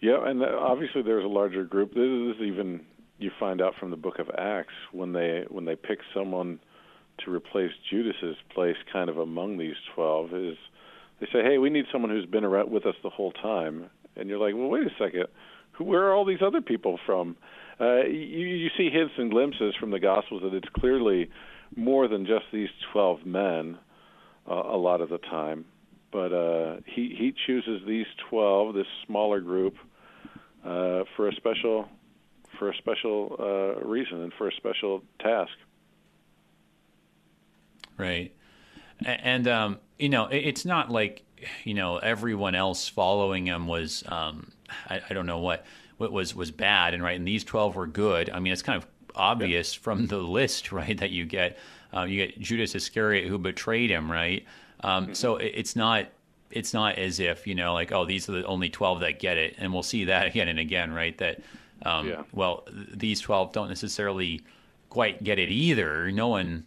Yeah, and uh, obviously there's a larger group. This is even you find out from the Book of Acts when they when they pick someone to replace Judas's place, kind of among these twelve, is they say, "Hey, we need someone who's been around with us the whole time." And you're like, "Well, wait a second, who? Where are all these other people from?" Uh, you you see hints and glimpses from the Gospels that it's clearly more than just these twelve men uh, a lot of the time. But uh, he he chooses these twelve, this smaller group, uh, for a special for a special uh, reason and for a special task. Right, and um, you know, it's not like you know everyone else following him was um, I, I, don't know what was was bad and right, and these twelve were good. I mean, it's kind of obvious yeah. from the list, [LAUGHS] right, that you get uh, you get Judas Iscariot who betrayed him, right. Um, mm-hmm. So it, it's not it's not as if you know like oh these are the only 12 that get it and we'll see that [LAUGHS] again and again right that um, yeah. well these 12 don't necessarily quite get it either no one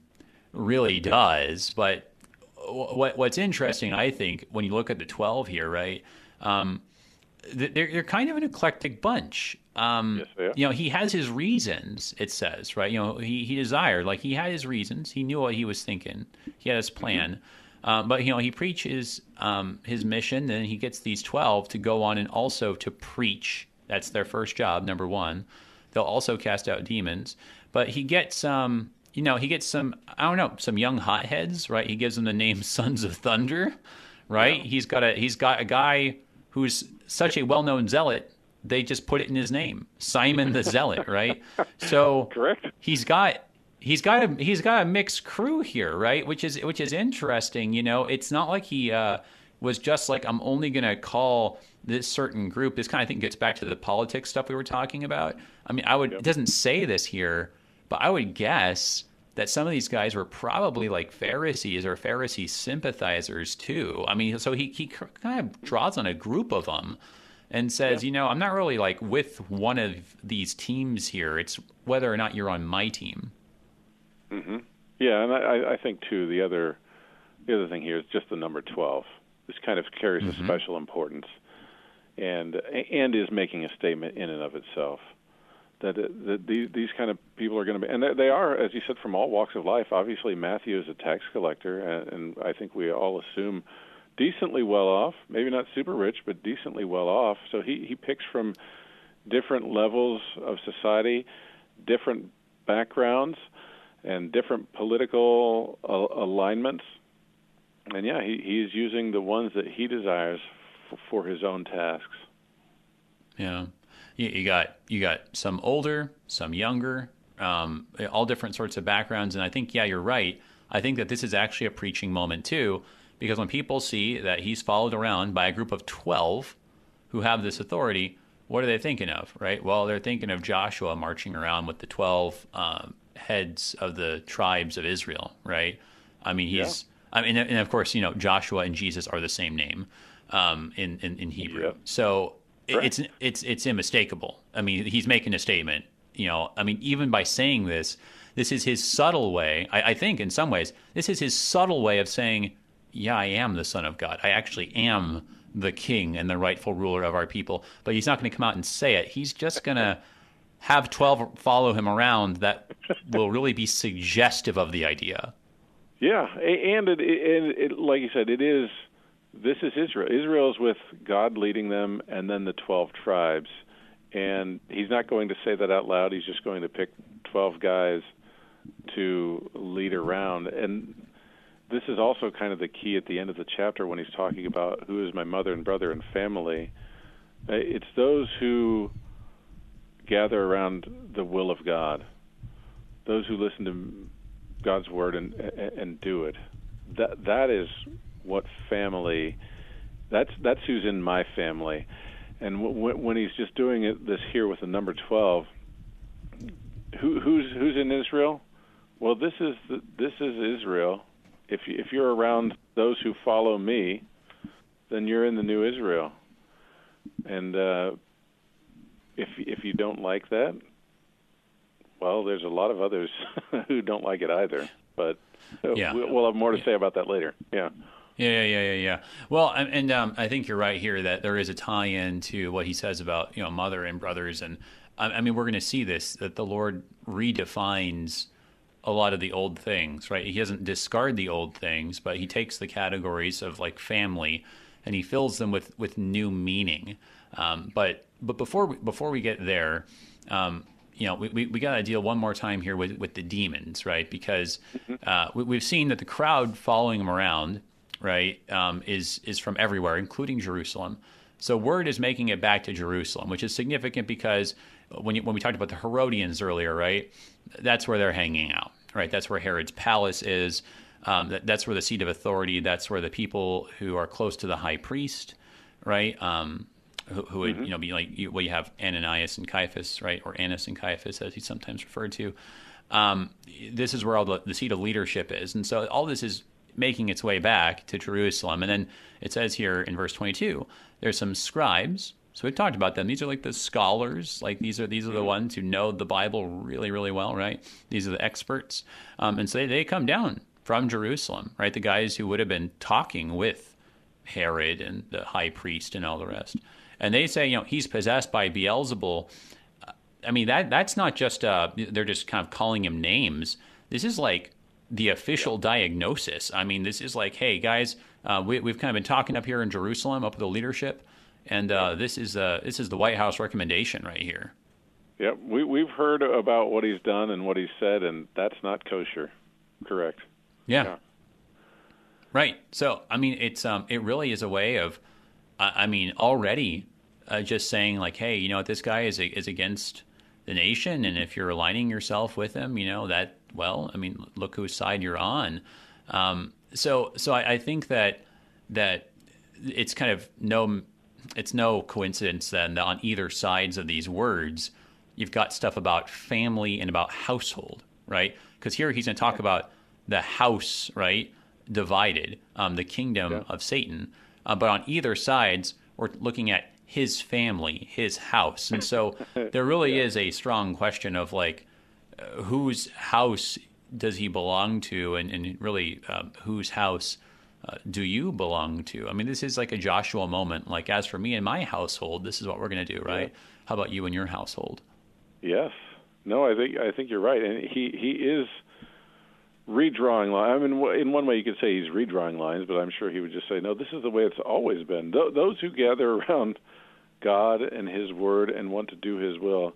really does but what what's interesting i think when you look at the 12 here right um, they're, they're kind of an eclectic bunch um, yes, you know he has his reasons it says right you know he, he desired like he had his reasons he knew what he was thinking he had his plan mm-hmm uh, but you know, he preaches um, his mission, and he gets these twelve to go on and also to preach. That's their first job, number one. They'll also cast out demons, but he gets um, you know, he gets some I don't know, some young hotheads, right? He gives them the name [LAUGHS] Sons of Thunder, right? Yeah. He's got a he's got a guy who's such a well-known zealot they just put it in his name, Simon the Zealot, right? So [LAUGHS] correct. He's got he's got a he's got a mixed crew here, right? Which is which is interesting. You know, it's not like he uh, was just like I'm only going to call this certain group. This kind of thing gets back to the politics stuff we were talking about. I mean, I would yep. it doesn't say this here, but I would guess that some of these guys were probably like Pharisees or Pharisee sympathizers too. I mean, so he he kind of draws on a group of them and says, you know, I'm not really like with one of these teams here. It's whether or not you're on my team. Mm-hmm. Yeah, and I, I think too the other the other thing here is just the number twelve. This kind of carries mm-hmm. a special importance, and and is making a statement in and of itself that, that these, these kind of people are going to be, and they are, as you said, from all walks of life. Obviously, Matthew is a tax collector, and, and I think we all assume decently well off, maybe not super rich, but decently well off. So he he picks from different levels of society, different backgrounds, and different political uh, alignments. And yeah, he, he's using the ones that he desires f- for his own tasks. Yeah, you, you, got you got some older, some younger, um, all different sorts of backgrounds. And I think yeah, you're right. I think that this is actually a preaching moment too, because when people see that he's followed around by a group of twelve who have this authority, what are they thinking of, right? Well, they're thinking of Joshua marching around with the 12 um, heads of the tribes of Israel, right? I mean, he's, yeah. I mean, and of course, you know, Joshua and Jesus are the same name um, in, in, in Hebrew. Yep. So it's, it's, it's unmistakable. I mean, he's making a statement, you know, I mean, even by saying this, this is his subtle way. I, I think in some ways, this is his subtle way of saying, yeah, I am the son of God. I actually am the king and the rightful ruler of our people. But he's not going to come out and say it. He's just going to have 12 follow him around that will really be suggestive of the idea. Yeah, and it, it, it, like you said, it is. This is Israel. Israel is with God leading them, and then the twelve tribes. And he's not going to say that out loud. He's just going to pick twelve guys to lead around. And this is also kind of the key at the end of the chapter when he's talking about who is my mother and brother and family. Uh, it's those who gather around the will of God, those who listen to God's word and and do it. That that is what family. That's that's who's in my family, and w- when he's just doing it this here with the number twelve. Who, who's who's in Israel? Well, this is the, this is Israel. If you, if you're around those who follow me, then you're in the new Israel. And uh, if if you don't like that, well, there's a lot of others [LAUGHS] who don't like it either. But uh, yeah. we'll have more to say about that later. Yeah. Yeah, yeah, yeah, yeah. Well, and um, I think you're right here that there is a tie-in to what he says about you know mother and brothers, and I, mean we're going to see this that the Lord redefines a lot of the old things, right? He doesn't discard the old things, but he takes the categories of like family and he fills them with with new meaning. Um, but but before we, before we get there, um, you know, we, we, we got to deal one more time here with, with the demons, right? Because mm-hmm. uh, we, have seen that the crowd following him around, right, um, is is from everywhere, including Jerusalem. So word is making it back to Jerusalem, which is significant because when you, when we talked about the Herodians earlier, right? That's where they're hanging out, right? That's where Herod's palace is. Um, that, that's where the seat of authority. That's where the people who are close to the high priest, right? Um, who, who would mm-hmm. you know be like you, well you have Ananias and Caiaphas, right? Or Annas and Caiaphas, as he's sometimes referred to. Um, this is where all the, the seat of leadership is, and so all this is making its way back to Jerusalem. And then it says here in verse 22, there's some scribes. So we've talked about them. These are like the scholars. Like these are these are the mm-hmm. ones who know the Bible really really well, right? These are the experts, um, and so they, they come down from Jerusalem, right? The guys who would have been talking with Herod and the high priest and all the rest, and they say, you know, he's possessed by Beelzebul. I mean that that's not just uh, they're just kind of calling him names. This is like the official diagnosis. I mean, this is like, hey guys, uh, we, have kind of been talking up here in Jerusalem, up with the leadership, and uh, this is uh, this is the White House recommendation right here. Yep, we we've heard about what he's done and what he said, and that's not kosher. Correct. Yeah. yeah. Right. So I mean, it's um, it really is a way of, I mean, already uh, just saying like, hey, you know what, this guy is is against the nation, and if you're aligning yourself with him, you know that well, I mean, look whose side you're on. Um, so, so I, I, think that that it's kind of no, it's no coincidence then that on either sides of these words, you've got stuff about family and about household, right? Because here he's going to talk about the house, right, divided, um, the kingdom yeah. of Satan. Uh, but on either sides, we're looking at his family, his house, and so [LAUGHS] there really yeah. is a strong question of like whose house does he belong to, and, and really uh, whose house uh, do you belong to? I mean, this is like a Joshua moment. Like, as for me and my household, this is what we're going to do, right? Yeah. How about you and your household? Yes. No, I think I think you're right, and he he is redrawing lines. I mean, in one way you could say he's redrawing lines, but I'm sure he would just say, no, this is the way it's always been. Th- those who gather [LAUGHS] around God and His Word and want to do His will,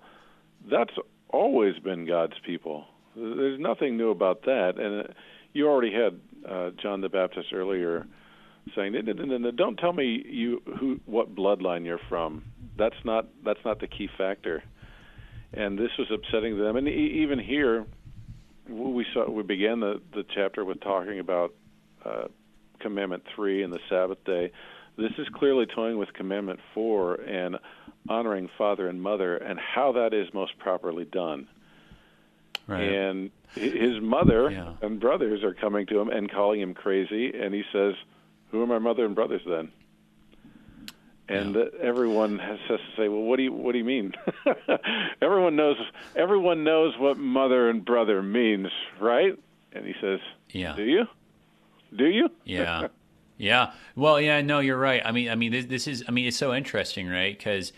that's always been God's people. There's nothing new about that. And uh, you already had uh, John the Baptist earlier saying, "Don't tell me you who what bloodline you're from. That's not that's not the key factor." And this was upsetting to them. And even here, we saw we began the the chapter with talking about uh, Commandment three and the Sabbath day. This is clearly toying with Commandment four and honoring father and mother and how that is most properly done. Right. And his mother yeah. and brothers are coming to him and calling him crazy, and he says, "Who are my mother and brothers then?" And yeah. everyone has, has, to say, "Well, what do you what do you mean?" [LAUGHS] everyone knows everyone knows what mother and brother means, right? And he says, "Yeah, do you? Do you?" [LAUGHS] Yeah, yeah. Well, yeah. No, you're right. I mean, I mean, this, this is. I mean, it's so interesting, right? Because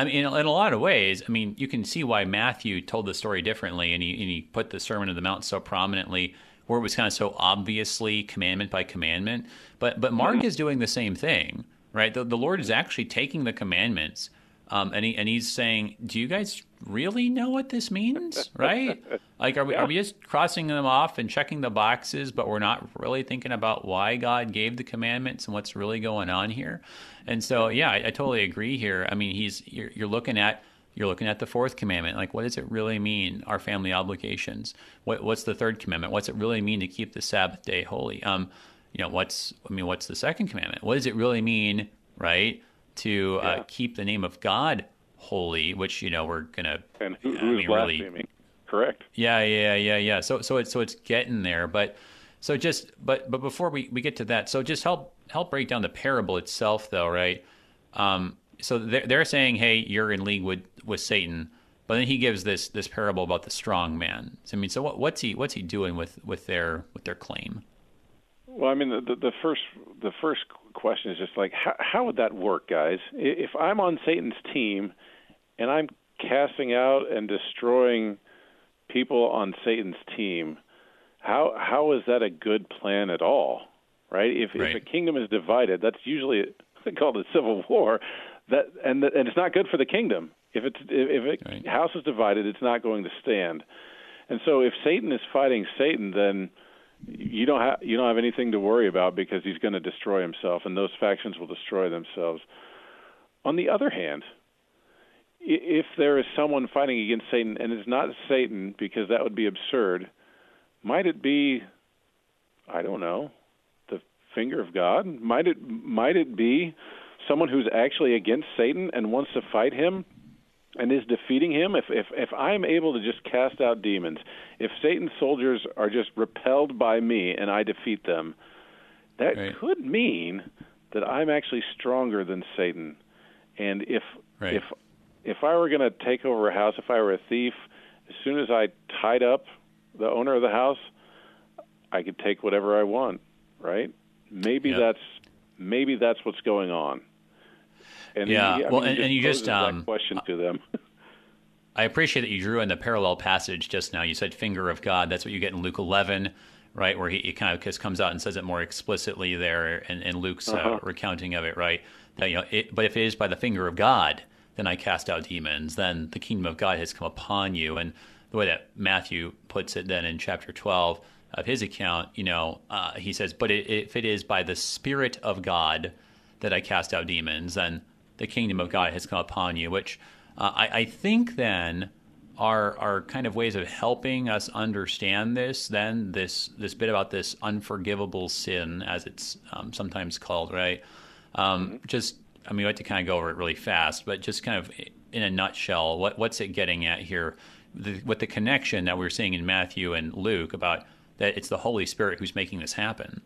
I mean, in, in, a lot of ways, I mean, you can see why Matthew told the story differently, and he and he put the Sermon on the Mount so prominently, where it was kind of so obviously commandment by commandment. But but Mark hmm. is doing the same thing, right? The, the Lord is actually taking the commandments, um, and he and he's saying, "Do you guys really know what this means, [LAUGHS] right? like, are we are we just crossing them off and checking the boxes, but we're not really thinking about why God gave the commandments and what's really going on here? And so, yeah, I, I totally agree here. I mean, he's you're, you're looking at you're looking at the fourth commandment. Like, what does it really mean? Our family obligations. What, what's the third commandment? What's it really mean to keep the Sabbath day holy? Um, you know, what's I mean, what's the second commandment? What does it really mean, right? To uh, yeah. keep the name of God holy, which you know we're gonna and who, I mean, blaspheming? Really, Correct. Yeah, yeah, yeah, yeah. So so it's so it's getting there, but so just but but before we, we get to that, so just help help break down the parable itself, though, right? Um, so they're, they're saying, hey, you're in league with with Satan, but then he gives this this parable about the strong man. So, I mean, so what, what's he what's he doing with with their with their claim? Well, I mean, the, the first the first question is just like, how, how would that work, guys? If I'm on Satan's team and I'm casting out and destroying people on Satan's team, how how is that a good plan at all? Right? If right. if a kingdom is divided, that's usually [LAUGHS] called a civil war. That and and it's not good for the kingdom. If it's if a right. house is divided, it's not going to stand. And so if Satan is fighting Satan, then you don't have you don't have anything to worry about because he's going to destroy himself, and those factions will destroy themselves. on the other hand, if there is someone fighting against Satan and it's not Satan because that would be absurd, might it be I don't know, the finger of God? Might it might it be someone who's actually against Satan and wants to fight him and is defeating him? If if if I'm able to just cast out demons, if Satan's soldiers are just repelled by me and I defeat them, that right. could mean that I'm actually stronger than Satan. And if right. if if I were going to take over a house, if I were a thief, as soon as I tied up the owner of the house, I could take whatever I want, right? Maybe yep. that's maybe that's what's going on. And yeah, he, well, mean, and, and, you just um, question to them. [LAUGHS] I appreciate that you drew in the parallel passage just now. You said "finger of God." That's what you get in Luke 11, right? Where he, he kind of just comes out and says it more explicitly there in, in Luke's uh, uh-huh. uh, recounting of it, right? That you know, it, but if it is by the finger of God, then I cast out demons. Then the kingdom of God has come upon you. And the way that Matthew puts it, then in chapter 12 of his account, you know, uh, he says, "But if it is by the Spirit of God that I cast out demons, then the kingdom of God has come upon you." Which uh, I, I, think then are are kind of ways of helping us understand this. Then this this bit about this unforgivable sin, as it's um, sometimes called, right? Um, mm-hmm. Just I mean, we have to kind of go over it really fast, but just kind of in a nutshell, what what's it getting at here? The, what the connection that we're seeing in Matthew and Luke about that it's the Holy Spirit who's making this happen.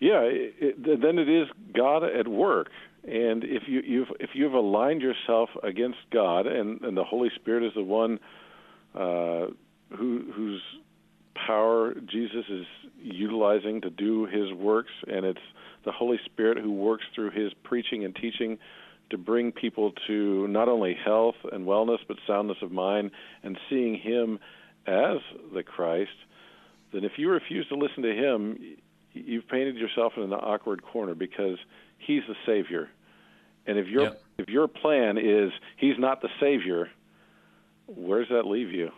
Yeah, it, it, then it is God at work. And if you you've, if you've aligned yourself against God, and, and the Holy Spirit is the one uh, who whose power Jesus is utilizing to do His works, and it's the Holy Spirit who works through His preaching and teaching to bring people to not only health and wellness but soundness of mind, and seeing Him as the Christ, then if you refuse to listen to him, you've painted yourself in an awkward corner because he's the savior. And if your yep. if your plan is he's not the savior, where does that leave you?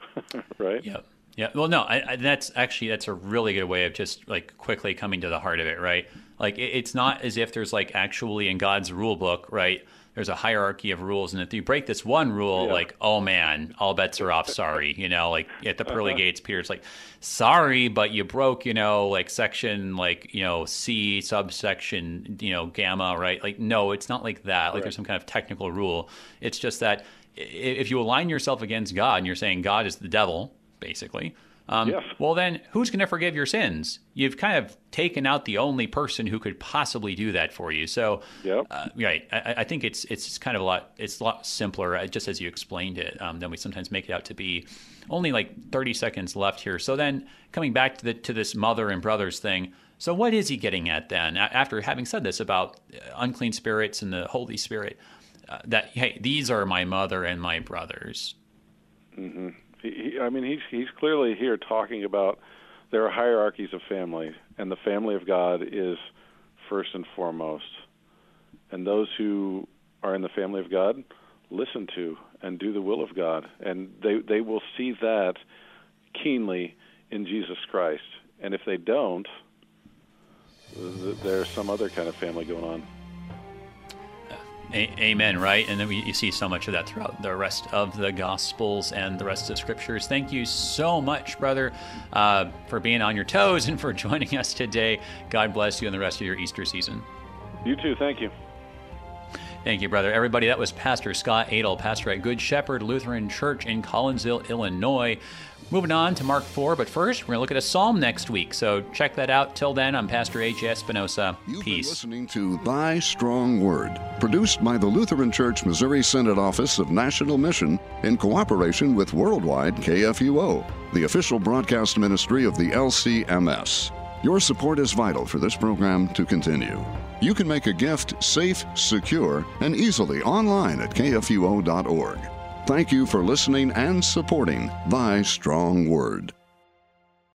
[LAUGHS] right? Yep. Yeah. Well, no, I, I, that's actually that's a really good way of just like quickly coming to the heart of it, right? Like it, it's not as if there's like actually in God's rule book, right? There's a hierarchy of rules, and if you break this one rule, yeah. like, oh man, all bets are off. Sorry, you know, like at the pearly uh-huh. gates, Peter's like, sorry, but you broke, you know, like section, like you know, C subsection, you know, gamma, right? Like, no, it's not like that. Like, right. there's some kind of technical rule. It's just that if you align yourself against God and you're saying God is the devil, basically um, yes. Well, then, who's going to forgive your sins? You've kind of taken out the only person who could possibly do that for you. So, yep. uh, right, I, I, think it's it's kind of a lot it's a lot simpler, uh, just as you explained it, um, than we sometimes make it out to be. Only like thirty seconds left here. So then, coming back to the to this mother and brothers thing. So, what is he getting at then? After having said this about uh, unclean spirits and the Holy Spirit, uh, that hey, these are my mother and my brothers. Mm-hmm. He, I mean, he's he's clearly here talking about there are hierarchies of family, and the family of God is first and foremost. And those who are in the family of God listen to and do the will of God, and they they will see that keenly in Jesus Christ. And if they don't, there's some other kind of family going on. A- amen, right? And then we, you see so much of that throughout the rest of the Gospels and the rest of the Scriptures. Thank you so much, brother, uh, for being on your toes and for [LAUGHS] joining us today. God bless you and the rest of your Easter season. You too. Thank you. Thank you, brother. Everybody, that was Pastor Scott Adel, pastor at Good Shepherd Lutheran Church in Collinsville, Illinois. Moving on to Mark 4, but first, we're going to look at a psalm next week. So check that out. Till then, I'm Pastor A.J. Espinosa. You've Peace. Been listening to Thy Strong Word, produced by the Lutheran Church Missouri Synod Office of National Mission in cooperation with Worldwide KFUO, the official broadcast ministry of the LCMS. Your support is vital for this program to continue. You can make a gift safe, secure, and easily online at kfuo.org. Thank you for listening and supporting Thy Strong Word.